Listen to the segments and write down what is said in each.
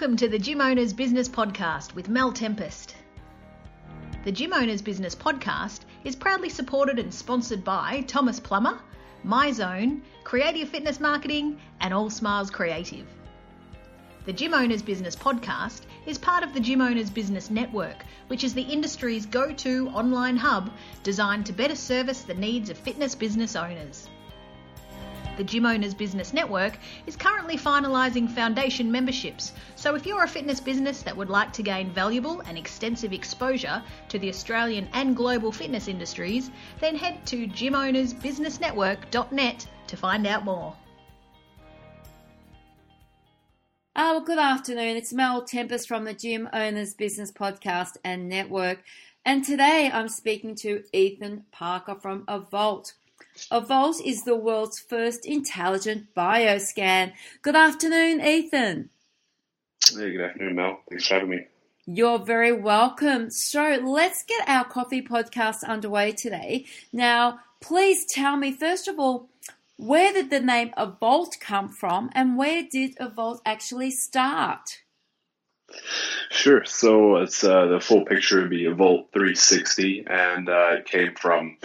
Welcome to the Gym Owners Business Podcast with Mel Tempest. The Gym Owners Business Podcast is proudly supported and sponsored by Thomas Plummer, MyZone, Creative Fitness Marketing, and All Smiles Creative. The Gym Owners Business Podcast is part of the Gym Owners Business Network, which is the industry's go to online hub designed to better service the needs of fitness business owners the Gym Owners Business Network is currently finalising foundation memberships. So if you're a fitness business that would like to gain valuable and extensive exposure to the Australian and global fitness industries, then head to gymownersbusinessnetwork.net to find out more. Oh, well, good afternoon. It's Mel Tempest from the Gym Owners Business Podcast and Network. And today I'm speaking to Ethan Parker from Evolt. Evolt is the world's first intelligent bioscan. Good afternoon, Ethan. Hey, good afternoon, Mel. Thanks for having me. You're very welcome. So let's get our coffee podcast underway today. Now, please tell me, first of all, where did the name Evolt come from and where did Evolt actually start? Sure. So it's uh, the full picture would be Evolt 360, and uh, it came from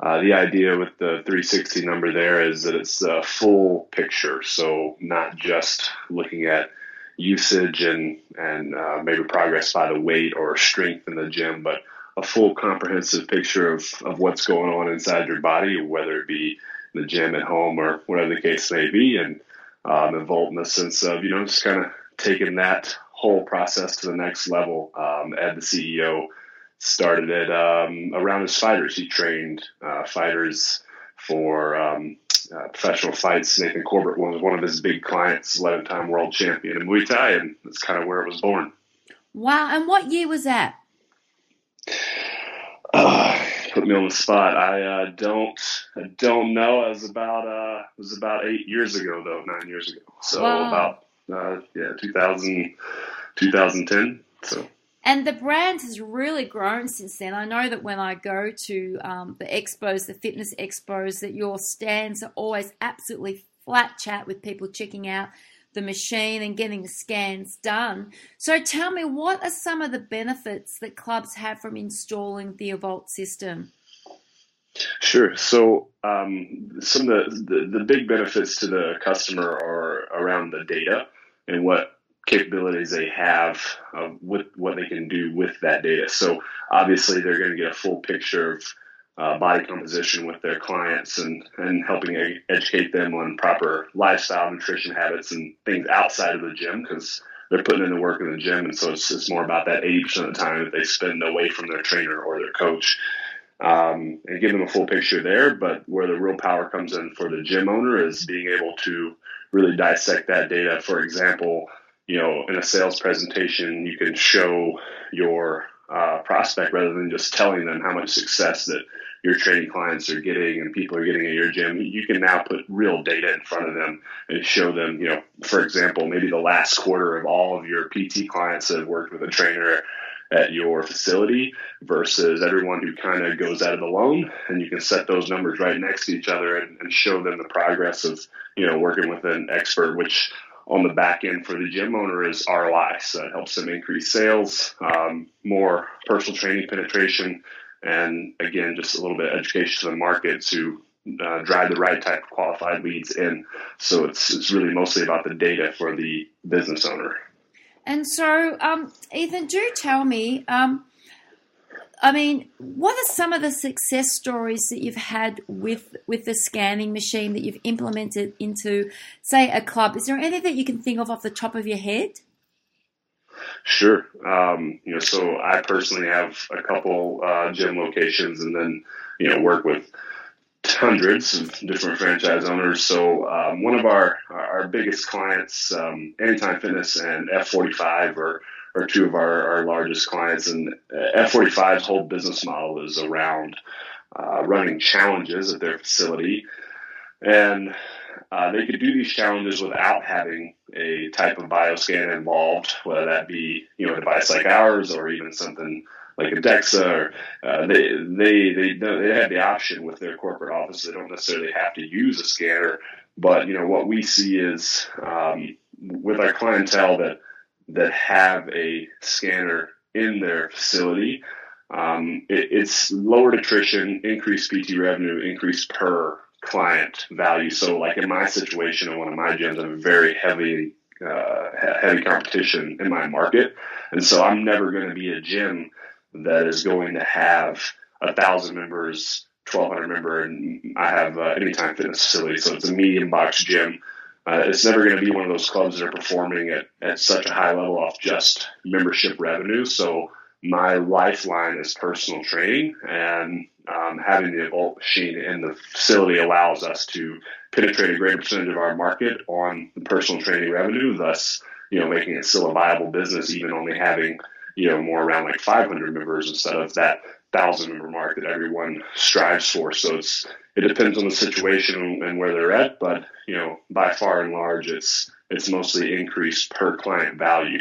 uh, the idea with the 360 number there is that it's a full picture, so not just looking at usage and and uh, maybe progress by the weight or strength in the gym, but a full comprehensive picture of, of what's going on inside your body, whether it be in the gym at home or whatever the case may be, and um, Evolt in the sense of you know just kind of taking that whole process to the next level. Um, Ed, the CEO started it um, around his fighters. He trained uh, fighters for um, uh, professional fights. Nathan Corbett was one of his big clients, 11 time world champion in Muay Thai, and that's kind of where it was born. Wow. And what year was that? Uh, put me on the spot. I uh, don't I don't know. It was about uh, it was about eight years ago though, nine years ago. So wow. about uh, yeah, 2000, 2010. So and the brand has really grown since then. I know that when I go to um, the expos, the fitness expos, that your stands are always absolutely flat chat with people checking out the machine and getting the scans done. So tell me, what are some of the benefits that clubs have from installing the Evolt system? Sure. So um, some of the, the, the big benefits to the customer are around the data and what capabilities they have uh, with what they can do with that data. So obviously they're going to get a full picture of uh, body composition with their clients and, and helping educate them on proper lifestyle, nutrition habits, and things outside of the gym because they're putting in the work in the gym. And so it's, it's more about that 80% of the time that they spend away from their trainer or their coach. Um, and give them a full picture there. But where the real power comes in for the gym owner is being able to really dissect that data. For example, you know, in a sales presentation, you can show your uh, prospect rather than just telling them how much success that your training clients are getting and people are getting at your gym. You can now put real data in front of them and show them, you know, for example, maybe the last quarter of all of your PT clients that have worked with a trainer at your facility versus everyone who kind of goes at it alone. And you can set those numbers right next to each other and, and show them the progress of, you know, working with an expert, which on the back end for the gym owner is ROI. So it helps them increase sales, um, more personal training penetration, and again, just a little bit of education to the market to uh, drive the right type of qualified leads in. So it's, it's really mostly about the data for the business owner. And so, um, Ethan, do tell me, um, I mean, what are some of the success stories that you've had with with the scanning machine that you've implemented into, say, a club? Is there anything that you can think of off the top of your head? Sure. Um, you know, so I personally have a couple uh, gym locations, and then you know work with hundreds of different franchise owners. So um, one of our our biggest clients, um, Anytime Fitness and F45, are are two of our, our largest clients. And uh, F45's whole business model is around uh, running challenges at their facility. And uh, they could do these challenges without having a type of bioscan involved, whether that be you know a device like ours or even something like a DEXA. Or, uh, they they they they have the option with their corporate office. They don't necessarily have to use a scanner, but you know what we see is um, with our clientele that that have a scanner in their facility, um, it, it's lowered attrition, increased PT revenue, increased per client value. So, like in my situation, in one of my gyms, I'm very heavy, uh, heavy competition in my market, and so I'm never going to be a gym that is going to have a thousand members, 1200 member, and I have uh, Anytime Fitness facility. So it's a medium box gym. Uh, it's never going to be one of those clubs that are performing at, at such a high level off just membership revenue. So my lifeline is personal training, and um, having the Evolt machine in the facility allows us to penetrate a greater percentage of our market on the personal training revenue, thus, you know, making it still a viable business, even only having, you know, more around like 500 members instead of that thousand member mark that everyone strives for. So it's it depends on the situation and where they're at, but you know, by far and large, it's it's mostly increased per client value.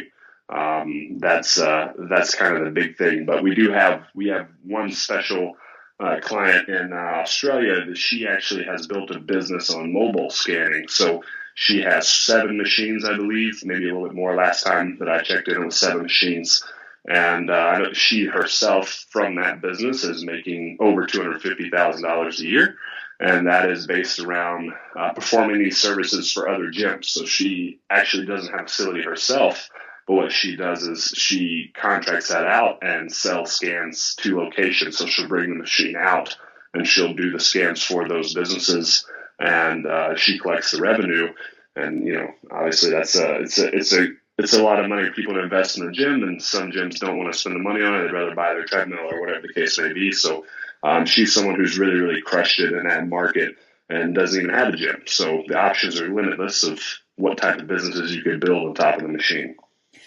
Um, that's uh, that's kind of the big thing. But we do have we have one special uh, client in uh, Australia that she actually has built a business on mobile scanning. So she has seven machines, I believe, maybe a little bit more. Last time that I checked in, it was seven machines. And uh, she herself from that business is making over $250,000 a year. And that is based around uh, performing these services for other gyms. So she actually doesn't have a facility herself, but what she does is she contracts that out and sells scans to locations. So she'll bring the machine out and she'll do the scans for those businesses and uh, she collects the revenue. And, you know, obviously that's a, it's a, it's a, it's a lot of money for people to invest in the gym, and some gyms don't want to spend the money on it. They'd rather buy their treadmill or whatever the case may be. So um, she's someone who's really, really crushed it in that market and doesn't even have a gym. So the options are limitless of what type of businesses you could build on top of the machine.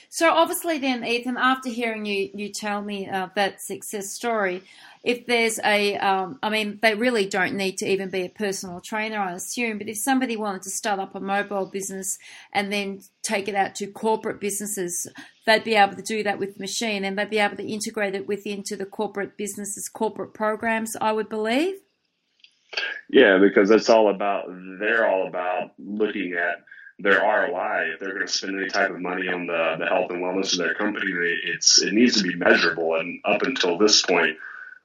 So obviously, then Ethan, after hearing you you tell me uh, that success story, if there's a, um, I mean, they really don't need to even be a personal trainer, I assume. But if somebody wanted to start up a mobile business and then take it out to corporate businesses, they'd be able to do that with the machine, and they'd be able to integrate it within to the corporate businesses, corporate programs. I would believe. Yeah, because it's all about they're all about looking at their ROI. If they're going to spend any type of money on the, the health and wellness of their company, it's it needs to be measurable. And up until this point,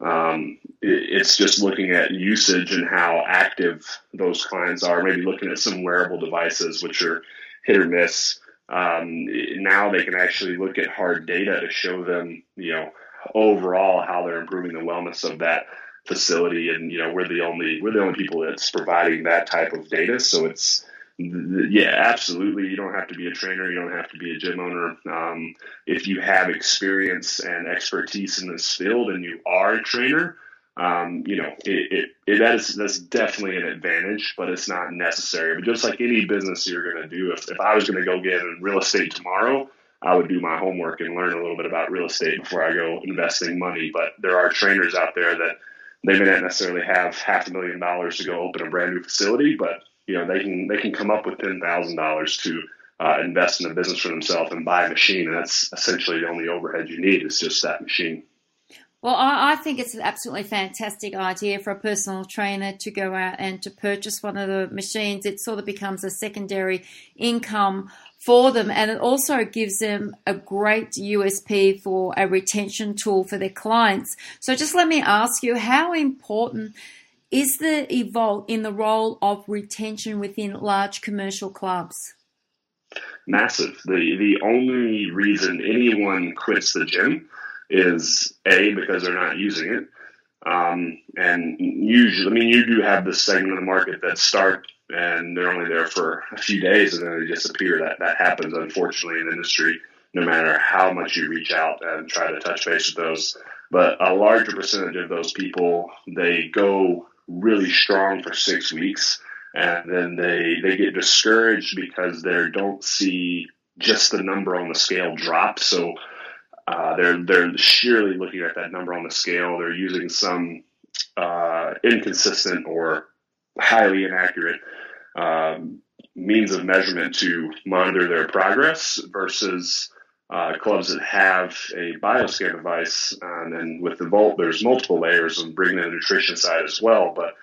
um, it, it's just looking at usage and how active those clients are. Maybe looking at some wearable devices, which are hit or miss. Um, now they can actually look at hard data to show them, you know, overall how they're improving the wellness of that facility. And you know, we're the only we're the only people that's providing that type of data. So it's yeah, absolutely. You don't have to be a trainer. You don't have to be a gym owner. Um, if you have experience and expertise in this field and you are a trainer, um, you know, it, it, it, that is, that's definitely an advantage, but it's not necessary. But just like any business you're going to do, if, if I was going to go get in real estate tomorrow, I would do my homework and learn a little bit about real estate before I go investing money. But there are trainers out there that they may not necessarily have half a million dollars to go open a brand new facility, but you know they can they can come up with ten thousand dollars to uh, invest in a business for themselves and buy a machine, and that's essentially the only overhead you need is just that machine. Well, I, I, think it's an absolutely fantastic idea for a personal trainer to go out and to purchase one of the machines. It sort of becomes a secondary income for them, and it also gives them a great USP for a retention tool for their clients. So, just let me ask you how important is the Evolt in the role of retention within large commercial clubs? Massive. The the only reason anyone quits the gym is a because they're not using it, um, and usually, I mean, you do have this segment of the market that start and they're only there for a few days and then they disappear. That that happens unfortunately in industry. No matter how much you reach out and try to touch base with those, but a larger percentage of those people they go really strong for six weeks and then they they get discouraged because they don't see just the number on the scale drop. So uh, they're they're sheerly looking at that number on the scale. They're using some uh, inconsistent or highly inaccurate um, means of measurement to monitor their progress versus uh, clubs that have a bioscan device, and then with the Evolt, there's multiple layers and bringing the nutrition side as well. But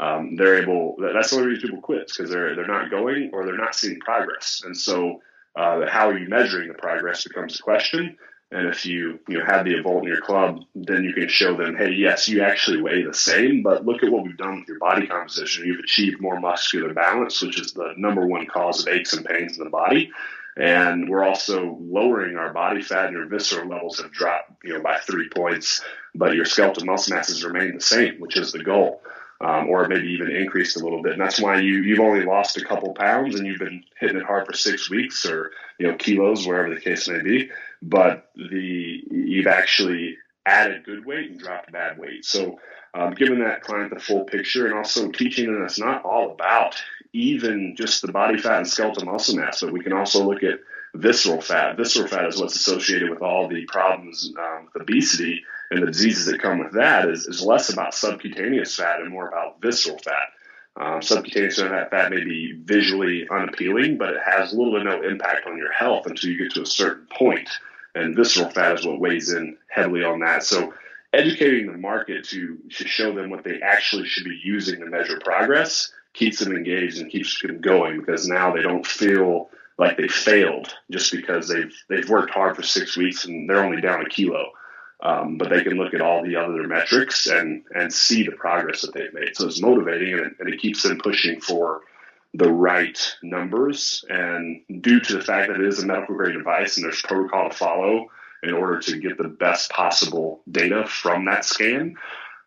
um, they're able. That's the only reason people quit because they're they're not going or they're not seeing progress. And so uh, how are you measuring the progress becomes a question. And if you you know have the Evolt in your club, then you can show them, hey, yes, you actually weigh the same, but look at what we've done with your body composition. You've achieved more muscular balance, which is the number one cause of aches and pains in the body. And we're also lowering our body fat and your visceral levels have dropped, you know, by three points, but your skeletal muscle mass has remained the same, which is the goal. Um, or maybe even increased a little bit. And that's why you you've only lost a couple pounds and you've been hitting it hard for six weeks or you know kilos, wherever the case may be. But the you've actually added good weight and dropped bad weight. So um, giving that client the full picture and also teaching them it's not all about even just the body fat and skeletal muscle mass, but we can also look at visceral fat. Visceral fat is what's associated with all the problems um, with obesity and the diseases that come with that is, is less about subcutaneous fat and more about visceral fat. Um, subcutaneous fat, fat may be visually unappealing, but it has little to no impact on your health until you get to a certain point. And visceral fat is what weighs in heavily on that. So educating the market to, to show them what they actually should be using to measure progress keeps them engaged and keeps them going because now they don't feel like they failed just because they've they've worked hard for six weeks and they're only down a kilo. Um, but they can look at all the other metrics and and see the progress that they've made. So it's motivating and and it keeps them pushing for the right numbers. And due to the fact that it is a medical grade device and there's protocol to follow in order to get the best possible data from that scan,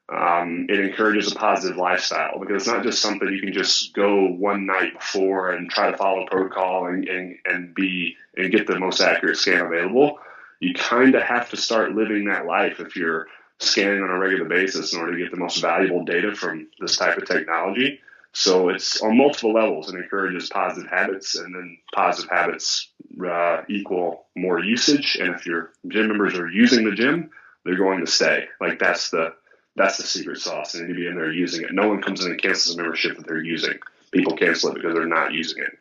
um, it encourages a positive lifestyle because it's not just something you can just go one night before and try to follow protocol and, and, and be and get the most accurate scan available. You kind of have to start living that life if you're scanning on a regular basis in order to get the most valuable data from this type of technology. So it's on multiple levels and encourages positive habits, and then positive habits uh, equal more usage. And if your gym members are using the gym, they're going to stay. Like that's the that's the secret sauce. They need to be in there using it. No one comes in and cancels a membership that they're using. People cancel it because they're not using it.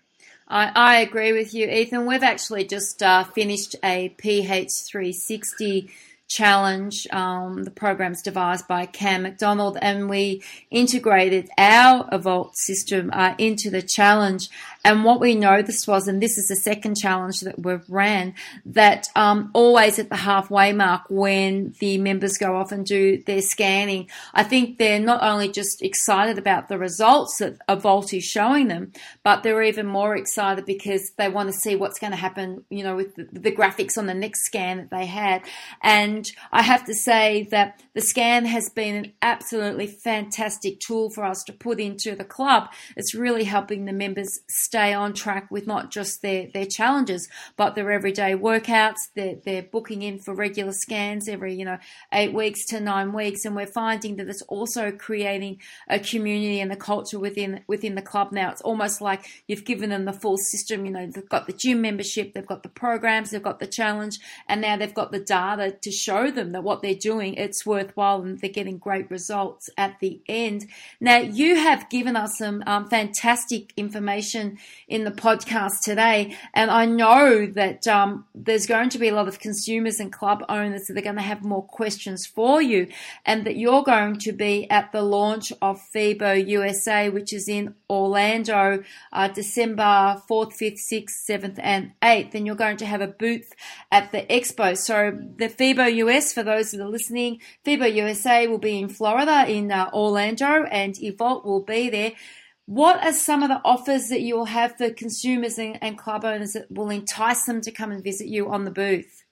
I, I agree with you, Ethan. We've actually just uh, finished a PH360 challenge. Um, the program's devised by Cam McDonald, and we integrated our Evolt system uh, into the challenge. And what we noticed was, and this is the second challenge that we've ran, that um, always at the halfway mark when the members go off and do their scanning, I think they're not only just excited about the results that Evolt is showing them, but they're even more excited because they want to see what's going to happen, you know, with the, the graphics on the next scan that they had. And I have to say that the scan has been an absolutely fantastic tool for us to put into the club. It's really helping the members stay stay on track with not just their, their challenges, but their everyday workouts. They're, they're booking in for regular scans every, you know, eight weeks to nine weeks. And we're finding that it's also creating a community and a culture within, within the club now. It's almost like you've given them the full system. You know, they've got the gym membership, they've got the programs, they've got the challenge, and now they've got the data to show them that what they're doing, it's worthwhile and they're getting great results at the end. Now, you have given us some um, fantastic information in the podcast today. And I know that um, there's going to be a lot of consumers and club owners that are going to have more questions for you, and that you're going to be at the launch of FIBO USA, which is in Orlando, uh, December 4th, 5th, 6th, 7th, and 8th. And you're going to have a booth at the expo. So the FIBO US, for those that are listening, FIBO USA will be in Florida, in uh, Orlando, and Evolt will be there. What are some of the offers that you'll have for consumers and, and club owners that will entice them to come and visit you on the booth?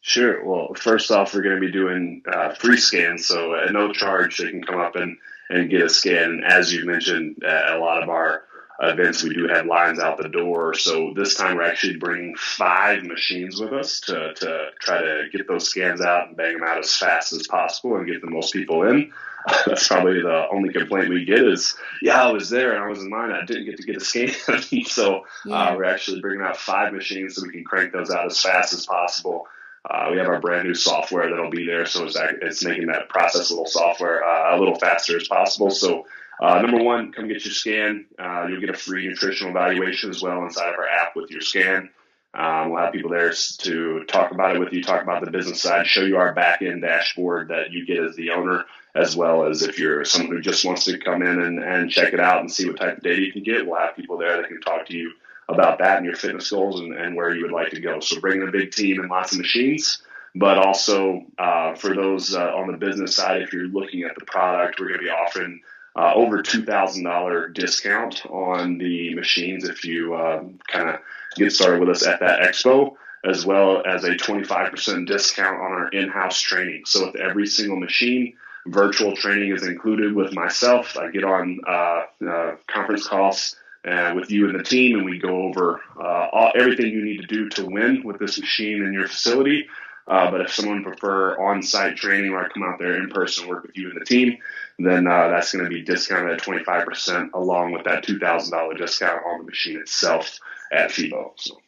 Sure. Well, first off, we're going to be doing uh, free scans, so at no charge, they can come up and, and get a scan. As you mentioned, at a lot of our events, we do have lines out the door. So this time, we're actually bringing five machines with us to, to try to get those scans out and bang them out as fast as possible and get the most people in. that's probably the only complaint we get is, yeah, I was there and I was in line. I didn't get to get a scan. so uh, yeah. uh, we're actually bringing out five machines so we can crank those out as fast as possible. Uh, we have our brand new software that'll be there, so it's, it's making that process a little software uh, a little faster as possible. So, uh, number one, come get your scan. Uh, you'll get a free nutritional evaluation as well inside of our app with your scan. Um, we'll have people there to talk about it with you, talk about the business side, show you our back end dashboard that you get as the owner, as well as if you're someone who just wants to come in and, and check it out and see what type of data you can get. We'll have people there that can talk to you about that and your fitness goals and, and where you would like to go. So bring a big team and lots of machines but also uh, for those uh, on the business side, if you're looking at the product, we're going to be offering uh, over $2,000 discount on the machines if you uh, kind of get started with us at that expo, as well as a 25% discount on our in-house training. So with every single machine, virtual training is included with myself. I get on uh, uh, conference calls uh, with you and the team, and we go over uh, all, everything you need to do to win with this machine in your facility. Uh, but if someone prefer on-site training where I come out there in person, work with you and the team, then uh, that's going to be discounted at 25% along with that $2,000 discount on the machine itself at FIBO. So.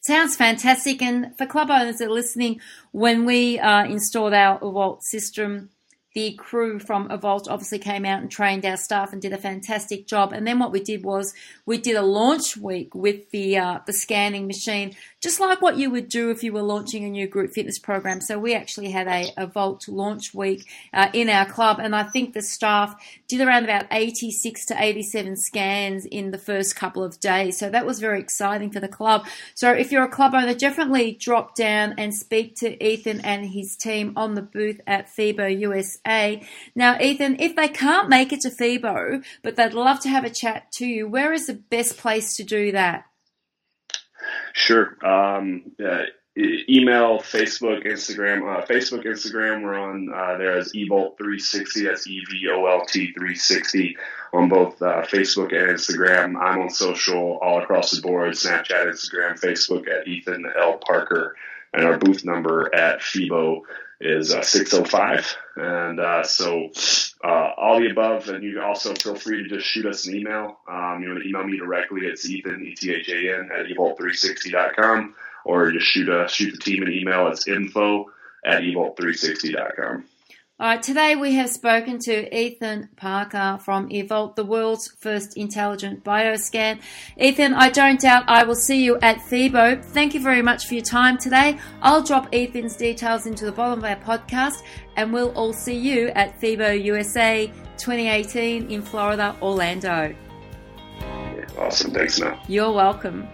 Sounds fantastic. And for club owners that are listening, when we uh, installed our Evolt system, the crew from Evolt obviously came out and trained our staff and did a fantastic job. And then what we did was we did a launch week with the uh, the scanning machine, just like what you would do if you were launching a new group fitness program. So we actually had a Evolt launch week uh, in our club, and I think the staff did around about 86 to 87 scans in the first couple of days. So that was very exciting for the club. So if you're a club owner, definitely drop down and speak to Ethan and his team on the booth at FIBO USA a. Now, Ethan, if they can't make it to FIBO, but they'd love to have a chat to you, where is the best place to do that? Sure. Um, uh, email, Facebook, Instagram. Uh, Facebook, Instagram, we're on uh, there as eVolt360. That's E V O L T 360 on both uh, Facebook and Instagram. I'm on social all across the board Snapchat, Instagram, Facebook at Ethan L. Parker, and our booth number at FIBO is uh, 605. And uh, so uh, all the above, and you also feel free to just shoot us an email. Um, you to email me directly. It's Ethan, E-T-H-A-N, at evolt360.com, or just shoot, a, shoot the team an email. It's info at evolt360.com. All right, today we have spoken to Ethan Parker from Evolt, the world's first intelligent bioscan. Ethan, I don't doubt I will see you at FIBO. Thank you very much for your time today. I'll drop Ethan's details into the bottom of our podcast, and we'll all see you at FIBO USA 2018 in Florida, Orlando. Awesome. Thanks, Mel. You're welcome.